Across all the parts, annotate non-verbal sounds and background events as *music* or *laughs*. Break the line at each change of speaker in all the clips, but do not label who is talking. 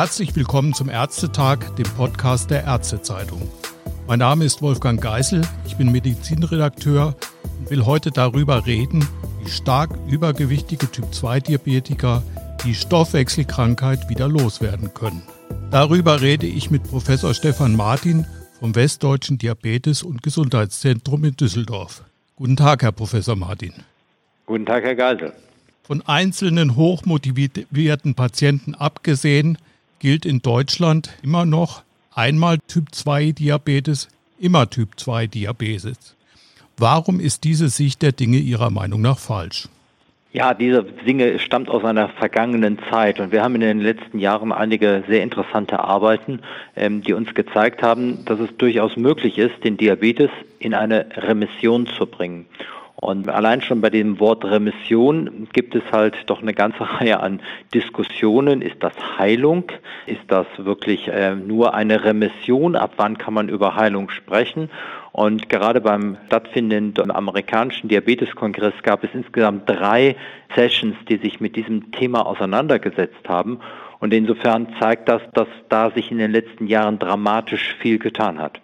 Herzlich willkommen zum Ärztetag, dem Podcast der Ärztezeitung. Mein Name ist Wolfgang Geisel, ich bin Medizinredakteur und will heute darüber reden, wie stark übergewichtige Typ-2-Diabetiker die Stoffwechselkrankheit wieder loswerden können. Darüber rede ich mit Professor Stefan Martin vom Westdeutschen Diabetes- und Gesundheitszentrum in Düsseldorf. Guten Tag, Herr Professor Martin.
Guten Tag, Herr Geisel.
Von einzelnen hochmotivierten Patienten abgesehen gilt in Deutschland immer noch einmal Typ 2 Diabetes, immer Typ 2 Diabetes. Warum ist diese Sicht der Dinge Ihrer Meinung nach falsch?
Ja, diese Dinge stammt aus einer vergangenen Zeit und wir haben in den letzten Jahren einige sehr interessante Arbeiten, ähm, die uns gezeigt haben, dass es durchaus möglich ist, den Diabetes in eine Remission zu bringen. Und allein schon bei dem Wort Remission gibt es halt doch eine ganze *laughs* Reihe an Diskussionen. Ist das Heilung? Ist das wirklich äh, nur eine Remission? Ab wann kann man über Heilung sprechen? Und gerade beim stattfindenden amerikanischen Diabeteskongress gab es insgesamt drei Sessions, die sich mit diesem Thema auseinandergesetzt haben. Und insofern zeigt das, dass da sich in den letzten Jahren dramatisch viel getan hat.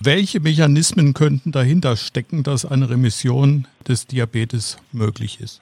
Welche Mechanismen könnten dahinter stecken, dass eine Remission des Diabetes möglich ist?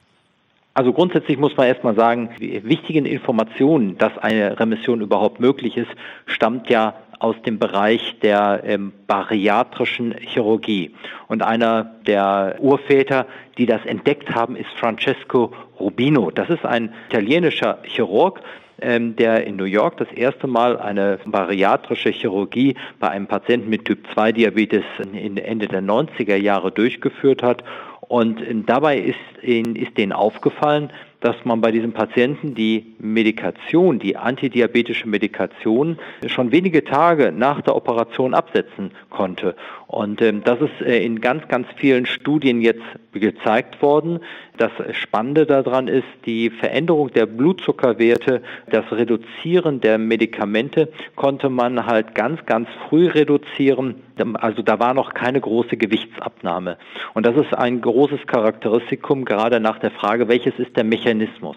Also grundsätzlich muss man erstmal sagen, die wichtigen Informationen, dass eine Remission überhaupt möglich ist, stammt ja aus dem Bereich der ähm, bariatrischen Chirurgie. Und einer der Urväter, die das entdeckt haben, ist Francesco Rubino. Das ist ein italienischer Chirurg, der in New York das erste Mal eine bariatrische Chirurgie bei einem Patienten mit Typ 2 Diabetes in Ende der 90er Jahre durchgeführt hat. Und ähm, dabei ist, ist denen aufgefallen, dass man bei diesem Patienten die Medikation, die antidiabetische Medikation schon wenige Tage nach der Operation absetzen konnte. Und ähm, das ist äh, in ganz, ganz vielen Studien jetzt gezeigt worden. Das Spannende daran ist, die Veränderung der Blutzuckerwerte, das Reduzieren der Medikamente konnte man halt ganz, ganz früh reduzieren. Also da war noch keine große Gewichtsabnahme. Und das ist ein großes Charakteristikum, gerade nach der Frage, welches ist der Mechanismus.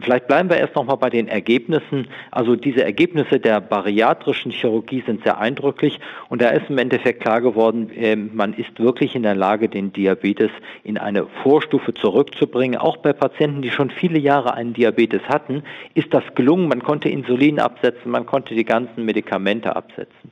Vielleicht bleiben wir erst nochmal bei den Ergebnissen. Also diese Ergebnisse der bariatrischen Chirurgie sind sehr eindrücklich und da ist im Endeffekt klar geworden, ähm, man ist wirklich in der Lage, den Diabetes in eine Vorstufe zurückzubringen. Auch bei Patienten, die schon viele Jahre einen Diabetes hatten, ist das gelungen. Man konnte Insulin absetzen, man konnte die ganzen Medikamente absetzen.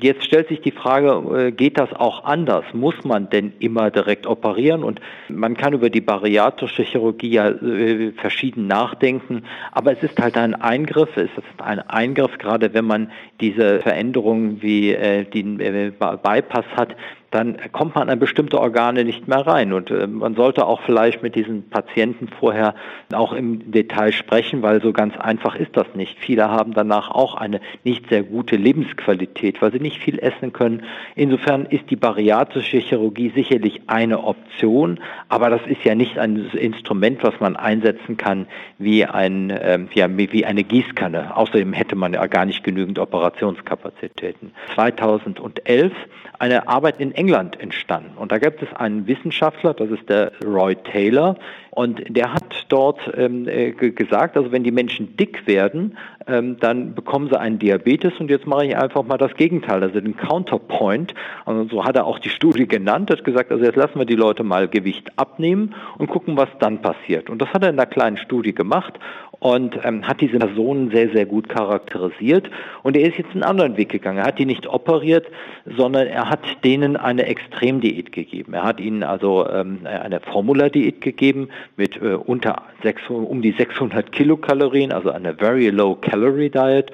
Jetzt stellt sich die Frage, äh, geht das auch anders? Muss man denn immer direkt operieren? Und man kann über die bariatrische Chirurgie ja äh, verschieden nachdenken, aber es ist halt ein Eingriff, es ist ein Eingriff, gerade wenn man diese Veränderungen wie äh, den Bypass hat, dann kommt man an bestimmte Organe nicht mehr rein. Und äh, man sollte auch vielleicht mit diesen Patienten vorher auch im Detail sprechen, weil so ganz einfach ist das nicht. Viele haben danach auch eine nicht sehr gute Lebensqualität, weil sie nicht viel essen können. Insofern ist die bariatrische Chirurgie sicherlich eine Option, aber das ist ja nicht ein Instrument, was man einsetzen kann wie, ein, äh, ja, wie eine Gießkanne. Außerdem hätte man ja gar nicht genügend Operationskapazitäten. 2011 eine Arbeit in England entstanden. Und da gibt es einen Wissenschaftler, das ist der Roy Taylor, und der hat dort ähm, äh, gesagt, also wenn die Menschen dick werden, ähm, dann bekommen sie einen Diabetes und jetzt mache ich einfach mal das Gegenteil, also den Counterpoint. Und so hat er auch die Studie genannt, hat gesagt, also jetzt lassen wir die Leute mal Gewicht abnehmen und gucken, was dann passiert. Und das hat er in einer kleinen Studie gemacht und ähm, hat diese Personen sehr, sehr gut charakterisiert. Und er ist jetzt einen anderen Weg gegangen. Er hat die nicht operiert, sondern er hat denen eine Extremdiät gegeben. Er hat ihnen also ähm, eine Formula-Diät gegeben mit äh, unter 600, um die 600 Kilokalorien, also eine Very Low Calorie Diet.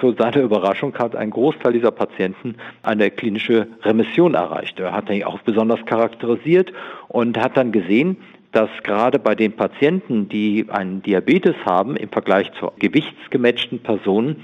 Zu seiner Überraschung hat ein Großteil dieser Patienten eine klinische Remission erreicht. Er hat ihn auch besonders charakterisiert und hat dann gesehen, dass gerade bei den Patienten, die einen Diabetes haben, im Vergleich zu gewichtsgematchten Personen,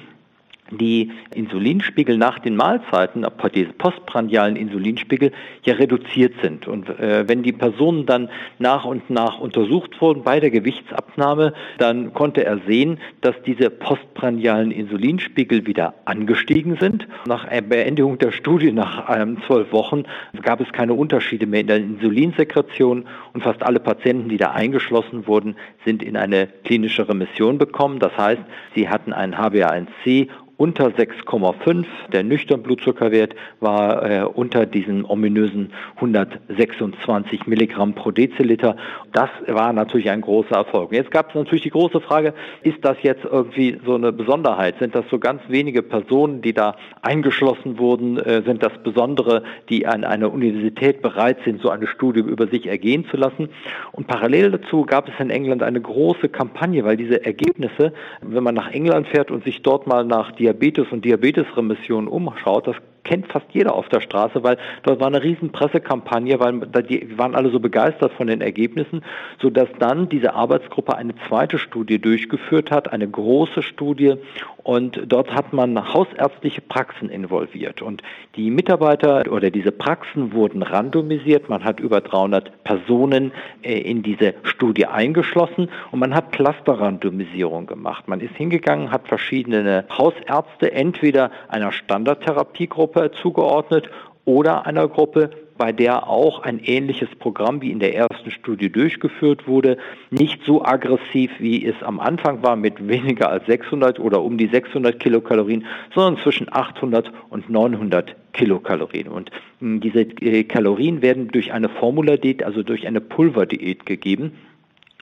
die Insulinspiegel nach den Mahlzeiten, diese postprandialen Insulinspiegel, ja reduziert sind. Und äh, wenn die Personen dann nach und nach untersucht wurden bei der Gewichtsabnahme, dann konnte er sehen, dass diese postprandialen Insulinspiegel wieder angestiegen sind. Nach Beendigung der Studie nach ähm, zwölf Wochen gab es keine Unterschiede mehr in der Insulinsekretion und fast alle Patienten, die da eingeschlossen wurden, sind in eine klinische Remission bekommen. Das heißt, sie hatten einen HbA1c unter 6,5. Der nüchtern Blutzuckerwert war äh, unter diesen ominösen 126 Milligramm pro Deziliter. Das war natürlich ein großer Erfolg. Jetzt gab es natürlich die große Frage, ist das jetzt irgendwie so eine Besonderheit? Sind das so ganz wenige Personen, die da eingeschlossen wurden? Äh, sind das Besondere, die an einer Universität bereit sind, so eine Studie über sich ergehen zu lassen? Und parallel dazu gab es in England eine große Kampagne, weil diese Ergebnisse, wenn man nach England fährt und sich dort mal nach Diabetes Diabetes und Diabetesremission umschaut, das kennt fast jeder auf der Straße, weil dort war eine riesen Pressekampagne, weil die waren alle so begeistert von den Ergebnissen, so dass dann diese Arbeitsgruppe eine zweite Studie durchgeführt hat, eine große Studie. Und dort hat man hausärztliche Praxen involviert. Und die Mitarbeiter oder diese Praxen wurden randomisiert, man hat über 300 Personen äh, in diese Studie eingeschlossen und man hat Clusterrandomisierung gemacht. Man ist hingegangen, hat verschiedene Hausärzte entweder einer Standardtherapiegruppe Gruppe zugeordnet oder einer Gruppe, bei der auch ein ähnliches Programm wie in der ersten Studie durchgeführt wurde, nicht so aggressiv wie es am Anfang war mit weniger als 600 oder um die 600 Kilokalorien, sondern zwischen 800 und 900 Kilokalorien. Und hm, diese äh, Kalorien werden durch eine Formuladiät, also durch eine Pulverdiät gegeben.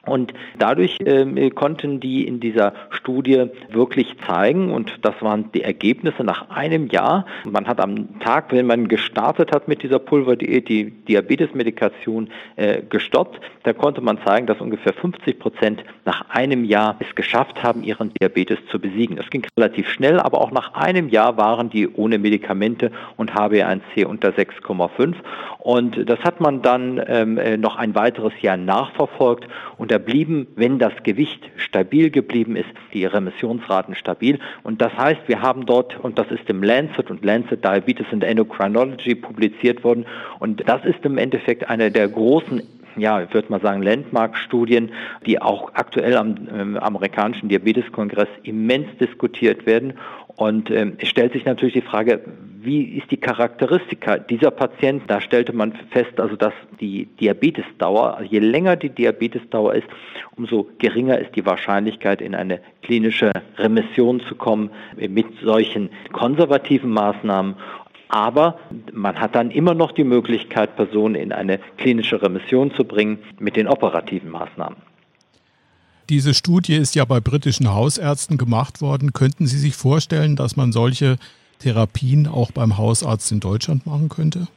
Und dadurch äh, konnten die in dieser Studie wirklich zeigen, und das waren die Ergebnisse nach einem Jahr. Man hat am Tag, wenn man gestartet hat mit dieser Pulverdiät, die Diabetesmedikation äh, gestoppt. Da konnte man zeigen, dass ungefähr 50 Prozent nach einem Jahr es geschafft haben, ihren Diabetes zu besiegen. Das ging relativ schnell, aber auch nach einem Jahr waren die ohne Medikamente und HbA1c unter 6,5. Und das hat man dann ähm, äh, noch ein weiteres Jahr nachverfolgt und da blieben, wenn das Gewicht stabil geblieben ist, die Remissionsraten stabil. Und das heißt, wir haben dort, und das ist im Lancet und Lancet Diabetes and Endocrinology publiziert worden, und das ist im Endeffekt eine der großen ja, ich würde mal sagen, Landmark-Studien, die auch aktuell am äh, amerikanischen Diabeteskongress immens diskutiert werden. Und ähm, es stellt sich natürlich die Frage, wie ist die Charakteristika dieser Patienten? Da stellte man fest, also dass die Diabetesdauer, also je länger die Diabetesdauer ist, umso geringer ist die Wahrscheinlichkeit, in eine klinische Remission zu kommen mit solchen konservativen Maßnahmen. Aber man hat dann immer noch die Möglichkeit, Personen in eine klinische Remission zu bringen mit den operativen Maßnahmen.
Diese Studie ist ja bei britischen Hausärzten gemacht worden. Könnten Sie sich vorstellen, dass man solche Therapien auch beim Hausarzt in Deutschland machen könnte?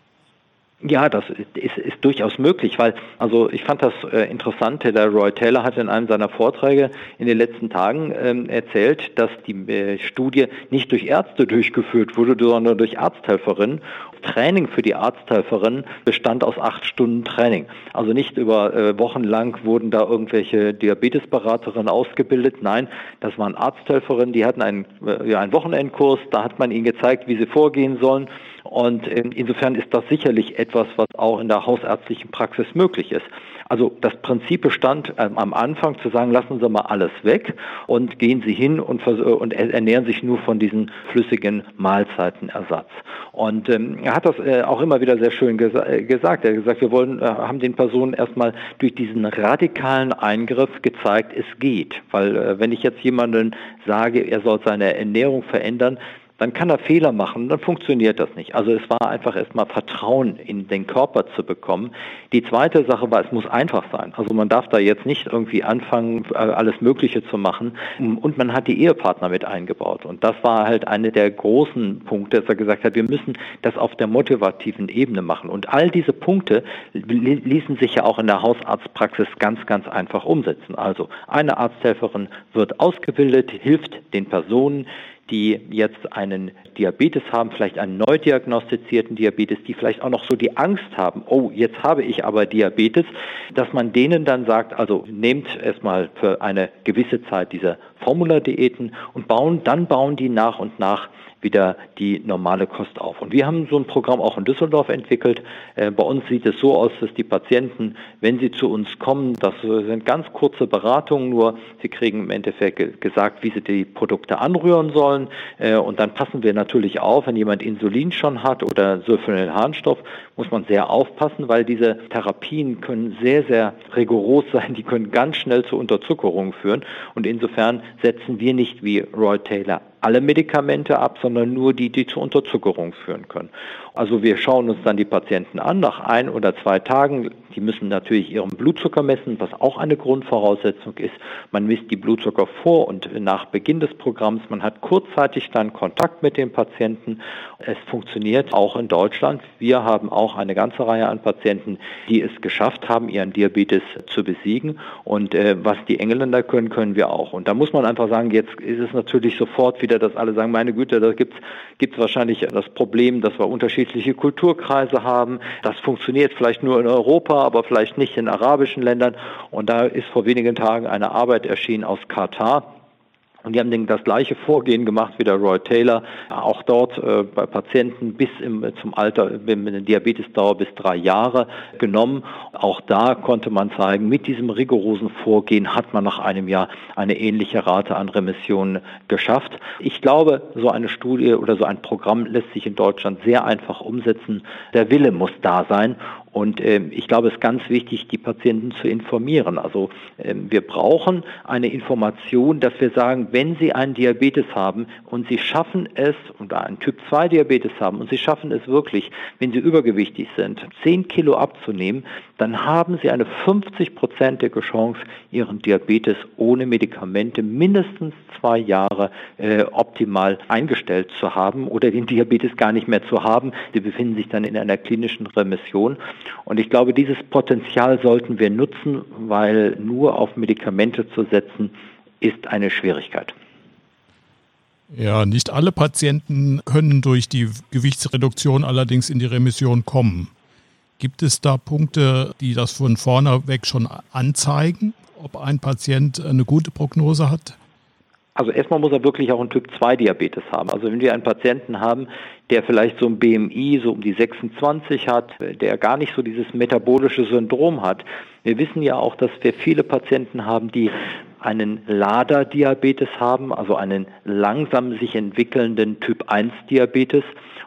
Ja, das ist, ist, durchaus möglich, weil, also ich fand das äh, interessant, der Roy Taylor hat in einem seiner Vorträge in den letzten Tagen ähm, erzählt, dass die äh, Studie nicht durch Ärzte durchgeführt wurde, sondern durch Arzthelferinnen. Training für die Arzthelferinnen bestand aus acht Stunden Training. Also nicht über äh, Wochen wurden da irgendwelche Diabetesberaterinnen ausgebildet. Nein, das waren Arzthelferinnen, die hatten einen, äh, ja, einen Wochenendkurs, da hat man ihnen gezeigt, wie sie vorgehen sollen. Und ähm, insofern ist das sicherlich etwas, was auch in der hausärztlichen Praxis möglich ist. Also das Prinzip bestand ähm, am Anfang zu sagen, lassen Sie mal alles weg und gehen Sie hin und, und ernähren sich nur von diesen flüssigen Mahlzeitenersatz. Und ähm, er hat das äh, auch immer wieder sehr schön gesa äh, gesagt. Er hat gesagt, wir wollen, äh, haben den Personen erstmal durch diesen radikalen Eingriff gezeigt, es geht. Weil äh, wenn ich jetzt jemanden sage, er soll seine Ernährung verändern, dann kann er Fehler machen, dann funktioniert das nicht. Also es war einfach erstmal Vertrauen in den Körper zu bekommen. Die zweite Sache war, es muss einfach sein. Also man darf da jetzt nicht irgendwie anfangen, äh, alles Mögliche zu machen. Und man hat die Ehepartner mit eingebaut. Und das war halt eine der großen Punkte, dass er gesagt hat, wir müssen das auf der motivativen Ebene machen. Und all diese Punkte ließen sich ja auch in der Hausarztpraxis ganz, ganz einfach umsetzen. Also eine Arzthelferin wird ausgebildet, hilft den Personen, die jetzt einen Diabetes haben, vielleicht einen neu diagnostizierten Diabetes, die vielleicht auch noch so die Angst haben, oh, jetzt habe ich aber Diabetes, dass man denen dann sagt, also nehmt erstmal für eine gewisse Zeit diese Formula-Diäten und bauen, dann bauen die nach und nach wieder die normale Kost auf. Und wir haben so ein Programm auch in Düsseldorf entwickelt. Äh, bei uns sieht es so aus, dass die Patienten, wenn sie zu uns kommen, das sind ganz kurze Beratungen nur, sie kriegen im Endeffekt gesagt, wie sie die Produkte anrühren sollen. Äh, und dann passen wir natürlich auf, wenn jemand Insulin schon hat oder Sulfonylharnstoff, muss man sehr aufpassen, weil diese Therapien können sehr, sehr rigoros sein. Die können ganz schnell zur Unterzuckerung führen. Und insofern setzen wir nicht wie Roy Taylor alle Medikamente ab, sondern nur die, die zur Unterzuckerung führen können. Also wir schauen uns dann die Patienten an nach ein oder zwei Tagen. Die müssen natürlich ihren Blutzucker messen, was auch eine Grundvoraussetzung ist. Man misst die Blutzucker vor und nach Beginn des Programms. Man hat kurzzeitig dann Kontakt mit dem Patienten. Es funktioniert auch in Deutschland. Wir haben auch eine ganze Reihe an Patienten, die es geschafft haben, ihren Diabetes zu besiegen. Und äh, was die Engländer können, können wir auch. Und da muss man einfach sagen, jetzt ist es natürlich sofort wieder, dass alle sagen, meine Güte, da gibt es wahrscheinlich das Problem, dass wir unterschiedliche Kulturkreise haben. Das funktioniert vielleicht nur in Europa, aber vielleicht nicht in arabischen Ländern. Und da ist vor wenigen Tagen eine Arbeit erschienen aus Katar und die haben das gleiche Vorgehen gemacht wie der Roy Taylor, auch dort äh, bei Patienten bis zum Alter, mit einer Diabetesdauer bis drei Jahre genommen. Auch da konnte man zeigen, mit diesem rigorosen Vorgehen hat man nach einem Jahr eine ähnliche Rate an Remissionen geschafft. Ich glaube, so eine Studie oder so ein Programm lässt sich in Deutschland sehr einfach umsetzen. Der Wille muss da sein und äh, ich glaube, es ist ganz wichtig, die Patienten zu informieren. Also äh, wir brauchen eine Information, dass wir sagen, wenn Sie einen Diabetes haben und Sie schaffen es, oder einen Typ 2 Diabetes haben und Sie schaffen es wirklich, wenn Sie übergewichtig sind, 10 Kilo abzunehmen, dann haben Sie eine 50-prozentige Chance, Ihren Diabetes ohne Medikamente mindestens zwei Jahre äh, optimal eingestellt zu haben oder den Diabetes gar nicht mehr zu haben. Sie befinden sich dann in einer klinischen Remission. Und ich glaube, dieses Potenzial sollten wir nutzen, weil nur auf Medikamente zu setzen, ist eine Schwierigkeit.
Ja, nicht alle Patienten können durch die Gewichtsreduktion allerdings in die Remission kommen. Gibt es da Punkte, die das von vorne weg schon anzeigen, ob ein Patient eine gute Prognose hat?
Also erstmal muss er wirklich auch einen Typ 2 Diabetes haben. Also wenn wir einen Patienten haben, der vielleicht so ein BMI so um die 26 hat, der gar nicht so dieses metabolische Syndrom hat. Wir wissen ja auch, dass wir viele Patienten haben, die einen Lader-Diabetes haben, also einen langsam sich entwickelnden Typ 1 Diabetes.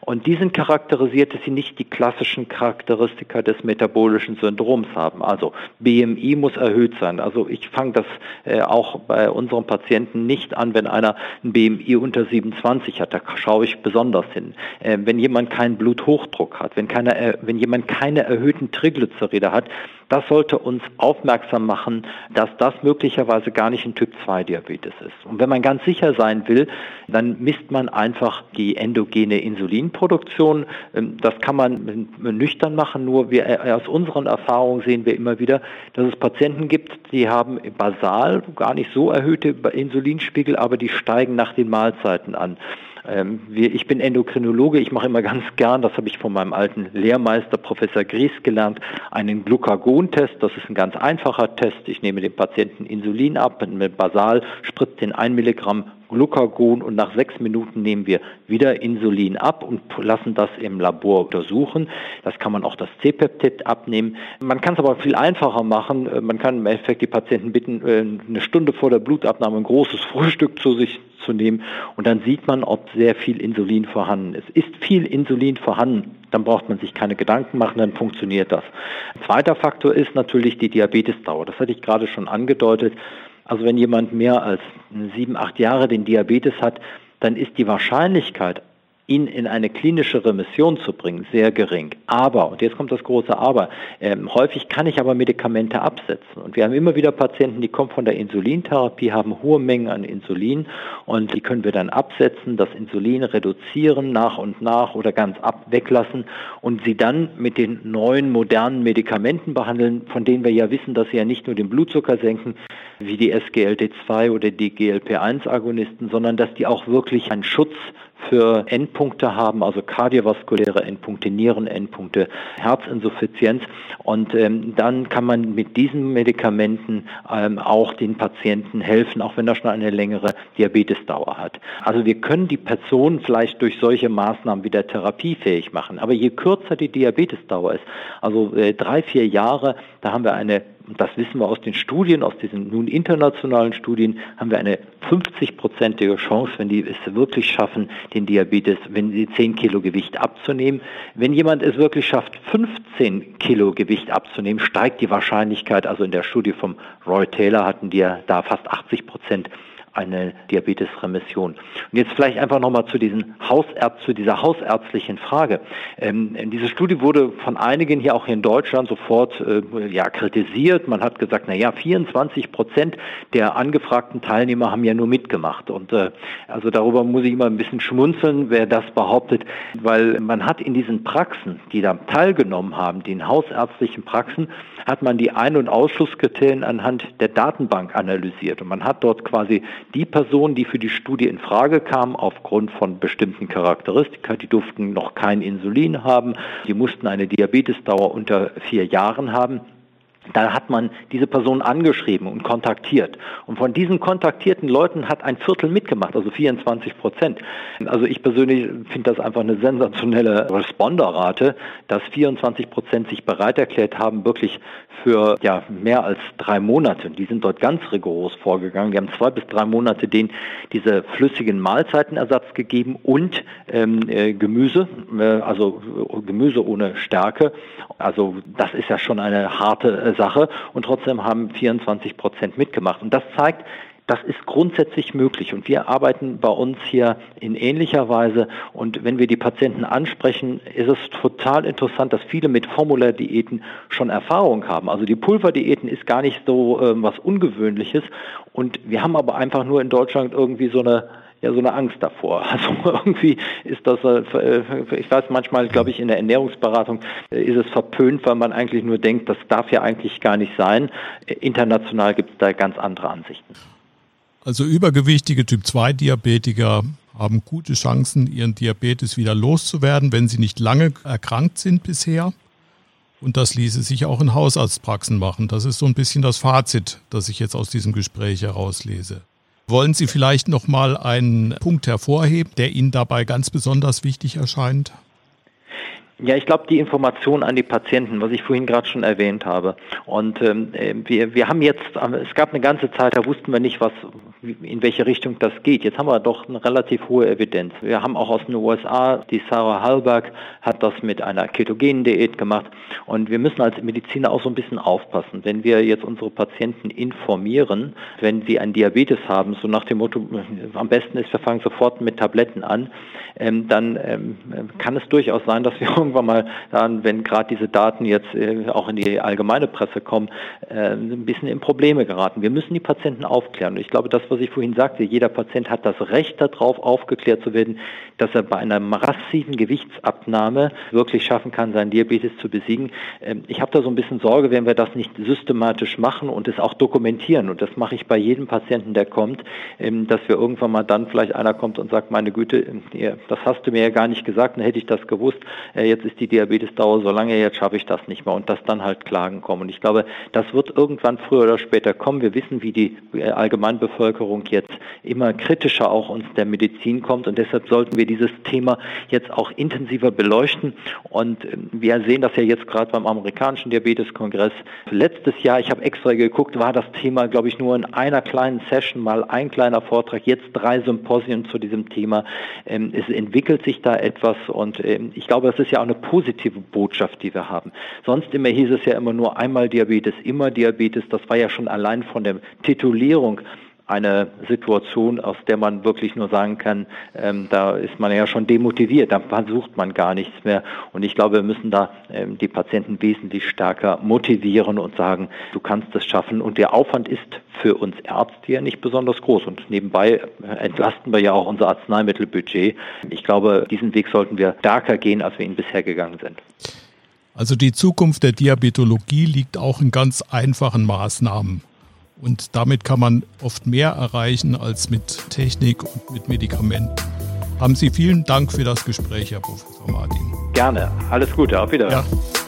Und die sind charakterisiert, dass sie nicht die klassischen Charakteristika des metabolischen Syndroms haben. Also BMI muss erhöht sein. Also ich fange das äh, auch bei unseren Patienten nicht an, wenn einer ein BMI unter 27 hat. Da schaue ich besonders hin. Äh, wenn jemand keinen Bluthochdruck hat, wenn, keine, äh, wenn jemand keine erhöhten Triglyceride hat, das sollte uns aufmerksam machen, dass das möglicherweise gar nicht ein Typ 2 Diabetes ist. Und wenn man ganz sicher sein will, dann misst man einfach die endogene Insulinproduktion. Ähm, das kann man nüchtern machen, nur wir, äh, aus unseren Erfahrungen sehen wir immer wieder, dass es Patienten gibt, die haben basal gar nicht so erhöhte Insulinspiegel, aber die steigen nach den Mahlzeiten an. Ähm, ich bin Endokrinologe, ich mache immer ganz gern, das habe ich von meinem alten Lehrmeister Professor Gries gelernt, einen Glucagon-Test. Das ist ein ganz einfacher Test. Ich nehme dem Patienten Insulin ab mit Basal, spritze den 1 Milligramm Glucagon und nach sechs Minuten nehmen wir wieder Insulin ab und lassen das im Labor untersuchen. Das kann man auch das C-Peptid abnehmen. Man kann es aber viel einfacher machen. Man kann im Endeffekt die Patienten bitten, äh, eine Stunde vor der Blutabnahme ein großes Frühstück zu sich zu nehmen und dann sieht man, ob sehr viel Insulin vorhanden ist. Ist viel Insulin vorhanden, dann braucht man sich keine Gedanken machen, dann funktioniert das. Ein zweiter Faktor ist natürlich die Diabetesdauer. Das hatte ich gerade schon angedeutet. Also wenn jemand mehr als sieben, acht Jahre den Diabetes hat, dann ist die Wahrscheinlichkeit, ihn in eine klinische Remission zu bringen, sehr gering. Aber, und jetzt kommt das große Aber, ähm, häufig kann ich aber Medikamente absetzen. Und wir haben immer wieder Patienten, die kommen von der Insulintherapie, haben hohe Mengen an Insulin und die können wir dann absetzen, das Insulin reduzieren nach und nach oder ganz ab weglassen und sie dann mit den neuen modernen Medikamenten behandeln, von denen wir ja wissen, dass sie ja nicht nur den Blutzucker senken, wie die SGLT2 oder die GLP1-Agonisten, sondern dass die auch wirklich einen Schutz für Endpunkte haben, also kardiovaskuläre Endpunkte, Nierenendpunkte, Herzinsuffizienz. Und ähm, dann kann man mit diesen Medikamenten ähm, auch den Patienten helfen, auch wenn er schon eine längere Diabetesdauer hat. Also wir können die Person vielleicht durch solche Maßnahmen wieder therapiefähig machen. Aber je kürzer die Diabetesdauer ist, also äh, drei, vier Jahre, da haben wir eine und das wissen wir aus den Studien, aus diesen nun internationalen Studien, haben wir eine 50-prozentige Chance, wenn die es wirklich schaffen, den Diabetes, wenn sie 10 Kilo Gewicht abzunehmen. Wenn jemand es wirklich schafft, 15 Kilo Gewicht abzunehmen, steigt die Wahrscheinlichkeit, also in der Studie vom Roy Taylor hatten die ja da fast 80 Prozent eine Diabetesremission. Und jetzt vielleicht einfach nochmal zu, diesen Hausärzt, zu dieser hausärztlichen Frage. Ähm, diese Studie wurde von einigen hier auch hier in Deutschland sofort äh, ja, kritisiert. Man hat gesagt, na ja, 24 Prozent der angefragten Teilnehmer haben ja nur mitgemacht. Und äh, also darüber muss ich immer ein bisschen schmunzeln, wer das behauptet, weil man hat in diesen Praxen, die da teilgenommen haben, den hausärztlichen Praxen, hat man die Ein- und Ausschlusskriterien anhand der Datenbank analysiert. Und man hat dort quasi die Personen, die für die Studie in Frage kamen, aufgrund von bestimmten Charakteristika, die durften noch kein Insulin haben, die mussten eine Diabetesdauer unter vier Jahren haben, da hat man diese Person angeschrieben und kontaktiert. Und von diesen kontaktierten Leuten hat ein Viertel mitgemacht, also 24 Prozent. Also ich persönlich finde das einfach eine sensationelle Responderrate, dass 24 Prozent sich bereit erklärt haben, wirklich für ja, mehr als drei Monate. Die sind dort ganz rigoros vorgegangen. Die haben zwei bis drei Monate denen diese flüssigen Mahlzeitenersatz gegeben und ähm, äh, Gemüse, äh, also Gemüse ohne Stärke. Also das ist ja schon eine harte äh, Sache und trotzdem haben 24 Prozent mitgemacht. Und das zeigt, das ist grundsätzlich möglich und wir arbeiten bei uns hier in ähnlicher Weise und wenn wir die Patienten ansprechen, ist es total interessant, dass viele mit Formulardiäten schon Erfahrung haben. Also die Pulverdiäten ist gar nicht so äh, was Ungewöhnliches und wir haben aber einfach nur in Deutschland irgendwie so eine ja so eine Angst davor. *laughs* Also irgendwie ist das, äh, ich weiß manchmal, glaube ich, in der Ernährungsberatung äh, ist es verpönt, weil man eigentlich nur denkt, das darf ja eigentlich gar nicht sein. International gibt es da ganz andere Ansichten.
Also übergewichtige Typ-2-Diabetiker haben gute Chancen, ihren Diabetes wieder loszuwerden, wenn sie nicht lange erkrankt sind bisher. Und das ließe sich auch in Hausarztpraxen machen. Das ist so ein bisschen das Fazit, das ich jetzt aus diesem Gespräch herauslese. Wollen Sie vielleicht noch mal einen Punkt hervorheben, der Ihnen dabei ganz besonders wichtig erscheint?
Ja, ich glaube, die Information an die Patienten, was ich vorhin gerade schon erwähnt habe. Und ähm, wir, wir haben jetzt, es gab eine ganze Zeit, da wussten wir nicht, was, in welche Richtung das geht. Jetzt haben wir doch eine relativ hohe Evidenz. Wir haben auch aus den USA, die Sarah Hallberg hat das mit einer ketogenen Diät gemacht. Und wir müssen als Mediziner auch so ein bisschen aufpassen. Wenn wir jetzt unsere Patienten informieren, wenn sie einen Diabetes haben, so nach dem Motto, am besten ist, wir fangen sofort mit Tabletten an, ähm, dann ähm, kann es durchaus sein, dass wir *laughs* irgendwann mal dann, wenn gerade diese Daten jetzt äh, auch in die allgemeine Presse kommen, äh, ein bisschen in Probleme geraten. Wir müssen die Patienten aufklären. Und ich glaube, das, was ich vorhin sagte, jeder Patient hat das Recht darauf, aufgeklärt zu werden, dass er bei einer massiven Gewichtsabnahme wirklich schaffen kann, seinen Diabetes zu besiegen. Ähm, ich habe da so ein bisschen Sorge, wenn wir das nicht systematisch machen und es auch dokumentieren. Und das mache ich bei jedem Patienten, der kommt, ähm, dass wir irgendwann mal dann vielleicht einer kommt und sagt, meine Güte, das hast du mir ja gar nicht gesagt, dann hätte ich das gewusst. Äh, jetzt ist die Diabetesdauer so lange, jetzt schaffe ich das nicht mehr und dass dann halt Klagen kommen. Und ich glaube, das wird irgendwann früher oder später kommen. Wir wissen, wie die äh, Allgemeinbevölkerung jetzt immer kritischer auch uns der Medizin kommt und deshalb sollten wir dieses Thema jetzt auch intensiver beleuchten. Und ähm, wir sehen das ja jetzt gerade beim amerikanischen Diabeteskongress. Letztes Jahr, ich habe extra geguckt, war das Thema, glaube ich, nur in einer kleinen Session mal ein kleiner Vortrag, jetzt drei Symposien zu diesem Thema. Ähm, es entwickelt sich da etwas und ähm, ich glaube, das ist ja auch eine positive Botschaft, die wir haben. Sonst immer hieß es ja immer nur einmal Diabetes, immer Diabetes. Das war ja schon allein von der Titulierung eine Situation, aus der man wirklich nur sagen kann, ähm, da ist man ja schon demotiviert, da versucht man gar nichts mehr. Und ich glaube, wir müssen da ähm, die Patienten wesentlich stärker motivieren und sagen, du kannst es schaffen. Und der Aufwand ist für uns Ärzte ja nicht besonders groß. Und nebenbei entlasten wir ja auch unser Arzneimittelbudget. Ich glaube, diesen Weg sollten wir stärker gehen, als wir ihn bisher gegangen sind.
Also die Zukunft der Diabetologie liegt auch in ganz einfachen Maßnahmen. Und damit kann man oft mehr erreichen als mit Technik und mit Medikamenten. Haben Sie vielen Dank für das Gespräch, Herr Professor Martin.
Gerne. Alles Gute. Auf Wiedersehen. Ja.